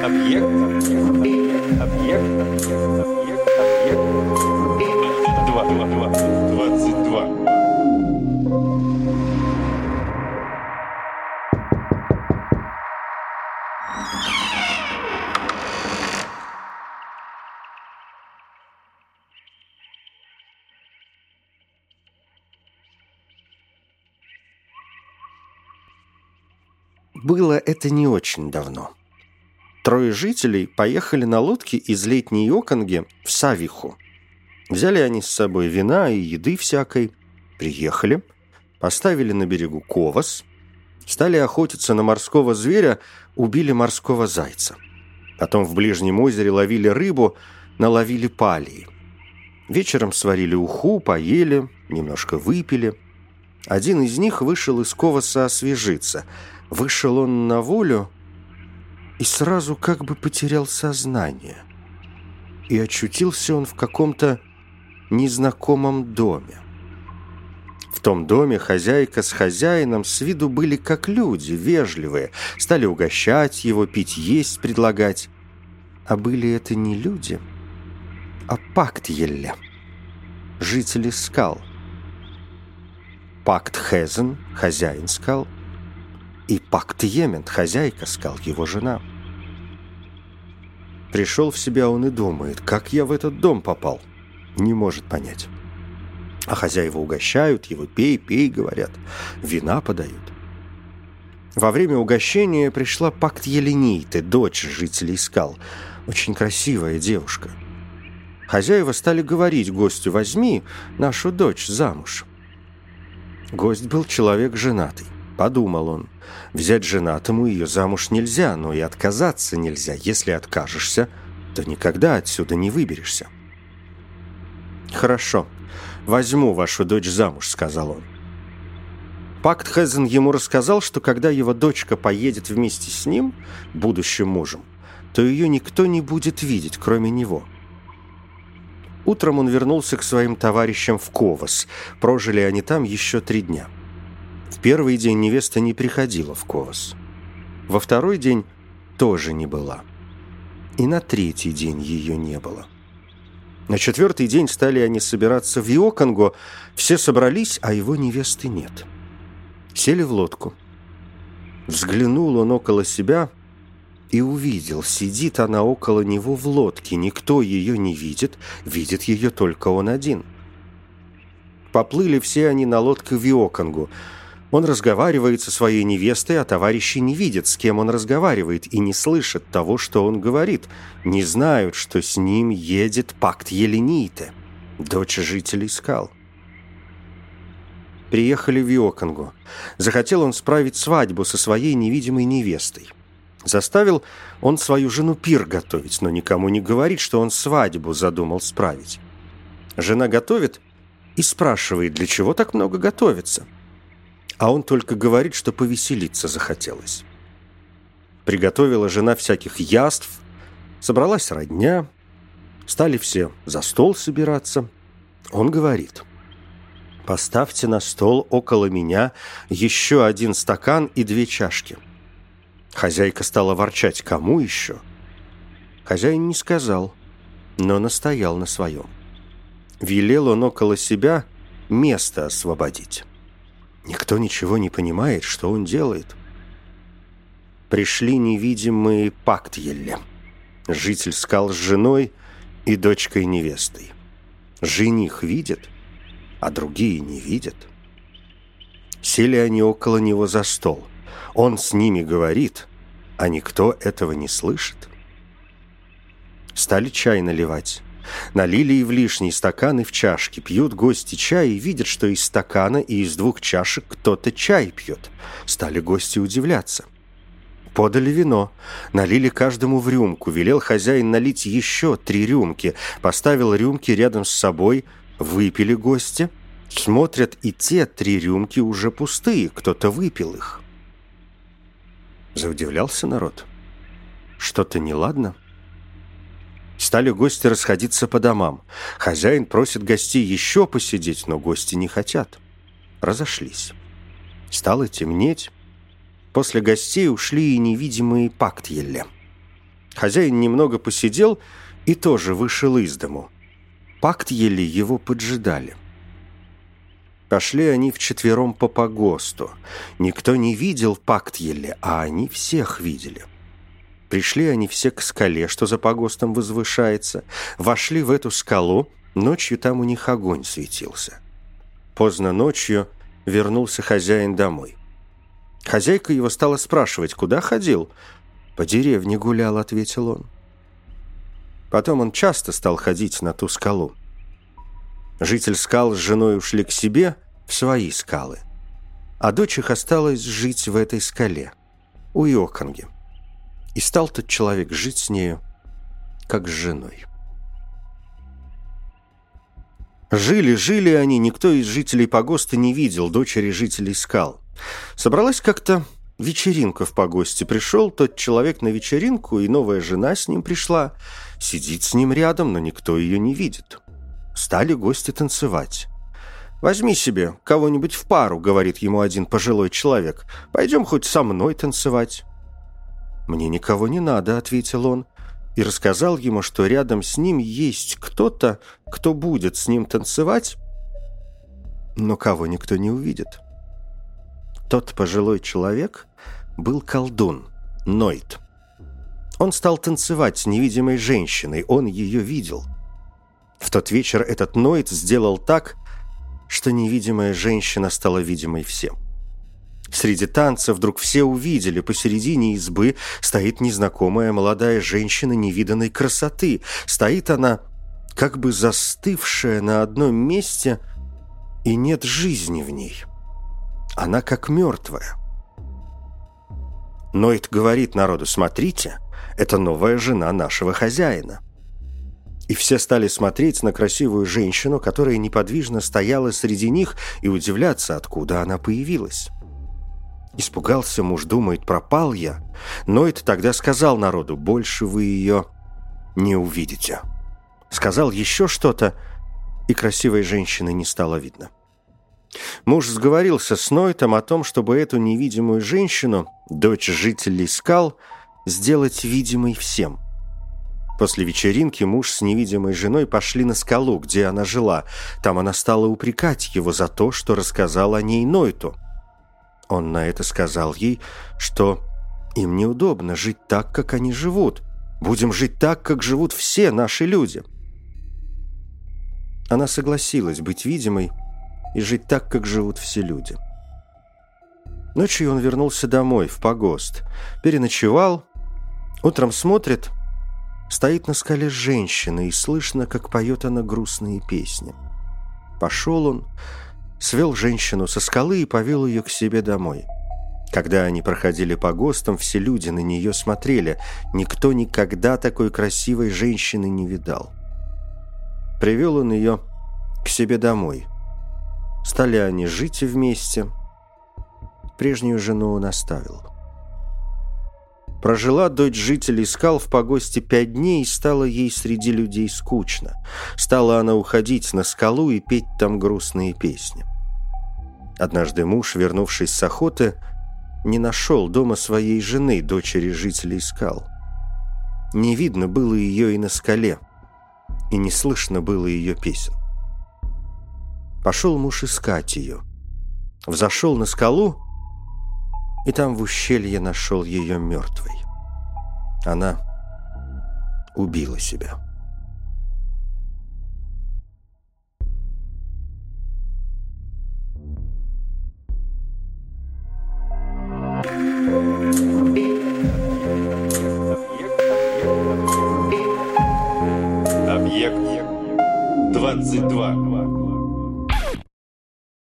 Объект. Объект. Объект. Объект. Два. Два. Два. Двадцать два. Было это не очень давно. Трое жителей поехали на лодке из летней Оконги в Савиху. Взяли они с собой вина и еды всякой, приехали, поставили на берегу ковас, стали охотиться на морского зверя, убили морского зайца. Потом в ближнем озере ловили рыбу, наловили палии. Вечером сварили уху, поели, немножко выпили. Один из них вышел из коваса освежиться. Вышел он на волю и сразу как бы потерял сознание. И очутился он в каком-то незнакомом доме. В том доме хозяйка с хозяином с виду были как люди, вежливые, стали угощать его, пить, есть предлагать. А были это не люди, а пактьелля, жители скал. Пакт Хезен, хозяин скал, и Пакт Йемент, хозяйка скал, его жена. Пришел в себя он и думает, как я в этот дом попал. Не может понять. А хозяева угощают его, пей, пей, говорят. Вина подают. Во время угощения пришла Пакт Еленейте, дочь жителей скал. Очень красивая девушка. Хозяева стали говорить гостю, возьми нашу дочь замуж. Гость был человек женатый. Подумал он, взять женатому ее замуж нельзя, но и отказаться нельзя. Если откажешься, то никогда отсюда не выберешься. «Хорошо, возьму вашу дочь замуж», — сказал он. Пакт Хезен ему рассказал, что когда его дочка поедет вместе с ним, будущим мужем, то ее никто не будет видеть, кроме него. Утром он вернулся к своим товарищам в Ковас. Прожили они там еще три дня. Первый день невеста не приходила в Ковас. Во второй день тоже не была. И на третий день ее не было. На четвертый день стали они собираться в Иоконго. Все собрались, а его невесты нет. Сели в лодку. Взглянул он около себя и увидел, сидит она около него в лодке. Никто ее не видит, видит ее только он один. Поплыли все они на лодке в Иоконгу. Он разговаривает со своей невестой, а товарищи не видят, с кем он разговаривает, и не слышат того, что он говорит. Не знают, что с ним едет пакт Елените, дочь жителей скал. Приехали в Иоконгу. Захотел он справить свадьбу со своей невидимой невестой. Заставил он свою жену пир готовить, но никому не говорит, что он свадьбу задумал справить. Жена готовит и спрашивает, для чего так много готовится а он только говорит, что повеселиться захотелось. Приготовила жена всяких яств, собралась родня, стали все за стол собираться. Он говорит, «Поставьте на стол около меня еще один стакан и две чашки». Хозяйка стала ворчать, кому еще? Хозяин не сказал, но настоял на своем. Велел он около себя место освободить. Никто ничего не понимает, что он делает. Пришли невидимые Пактьелли. Житель скал с женой и дочкой-невестой. Жених видит, а другие не видят. Сели они около него за стол. Он с ними говорит, а никто этого не слышит. Стали чай наливать. Налили и в лишний стакан, и в чашки. Пьют гости чай и видят, что из стакана и из двух чашек кто-то чай пьет. Стали гости удивляться. Подали вино, налили каждому в рюмку, велел хозяин налить еще три рюмки, поставил рюмки рядом с собой, выпили гости. Смотрят, и те три рюмки уже пустые, кто-то выпил их. Заудивлялся народ. Что-то неладно. Стали гости расходиться по домам. Хозяин просит гостей еще посидеть, но гости не хотят. Разошлись. Стало темнеть. После гостей ушли и невидимые пактьелли. Хозяин немного посидел и тоже вышел из дому. Пакт еле его поджидали. Пошли они вчетвером по погосту. Никто не видел пакт еле, а они всех видели. Пришли они все к скале, что за погостом возвышается, вошли в эту скалу, ночью там у них огонь светился. Поздно ночью вернулся хозяин домой. Хозяйка его стала спрашивать, куда ходил. «По деревне гулял», — ответил он. Потом он часто стал ходить на ту скалу. Житель скал с женой ушли к себе в свои скалы, а дочь их осталась жить в этой скале, у Иоканги. И стал тот человек жить с нею, как с женой. Жили-жили они, никто из жителей погоста не видел дочери жителей скал. Собралась как-то вечеринка в погосте. Пришел тот человек на вечеринку, и новая жена с ним пришла. Сидит с ним рядом, но никто ее не видит. Стали гости танцевать. «Возьми себе кого-нибудь в пару», — говорит ему один пожилой человек. «Пойдем хоть со мной танцевать». «Мне никого не надо», — ответил он, и рассказал ему, что рядом с ним есть кто-то, кто будет с ним танцевать, но кого никто не увидит. Тот пожилой человек был колдун, Нойт. Он стал танцевать с невидимой женщиной, он ее видел. В тот вечер этот Нойт сделал так, что невидимая женщина стала видимой всем. Среди танца вдруг все увидели, посередине избы стоит незнакомая молодая женщина невиданной красоты. Стоит она, как бы застывшая на одном месте, и нет жизни в ней. Она как мертвая. Нойт говорит народу, смотрите, это новая жена нашего хозяина. И все стали смотреть на красивую женщину, которая неподвижно стояла среди них, и удивляться, откуда она появилась. Испугался муж, думает, пропал я. Но это тогда сказал народу, больше вы ее не увидите. Сказал еще что-то, и красивой женщины не стало видно. Муж сговорился с Нойтом о том, чтобы эту невидимую женщину, дочь жителей скал, сделать видимой всем. После вечеринки муж с невидимой женой пошли на скалу, где она жила. Там она стала упрекать его за то, что рассказал о ней Нойту. Он на это сказал ей, что им неудобно жить так, как они живут. Будем жить так, как живут все наши люди. Она согласилась быть видимой и жить так, как живут все люди. Ночью он вернулся домой, в погост, переночевал, утром смотрит, стоит на скале женщина, и слышно, как поет она грустные песни. Пошел он, свел женщину со скалы и повел ее к себе домой. Когда они проходили по ГОСТам, все люди на нее смотрели. Никто никогда такой красивой женщины не видал. Привел он ее к себе домой. Стали они жить вместе. Прежнюю жену он оставил. Прожила дочь жителей скал в погосте пять дней, и стало ей среди людей скучно. Стала она уходить на скалу и петь там грустные песни. Однажды муж, вернувшись с охоты, не нашел дома своей жены, дочери жителей скал. Не видно было ее и на скале, и не слышно было ее песен. Пошел муж искать ее. Взошел на скалу, и там в ущелье нашел ее мертвой. Она убила себя.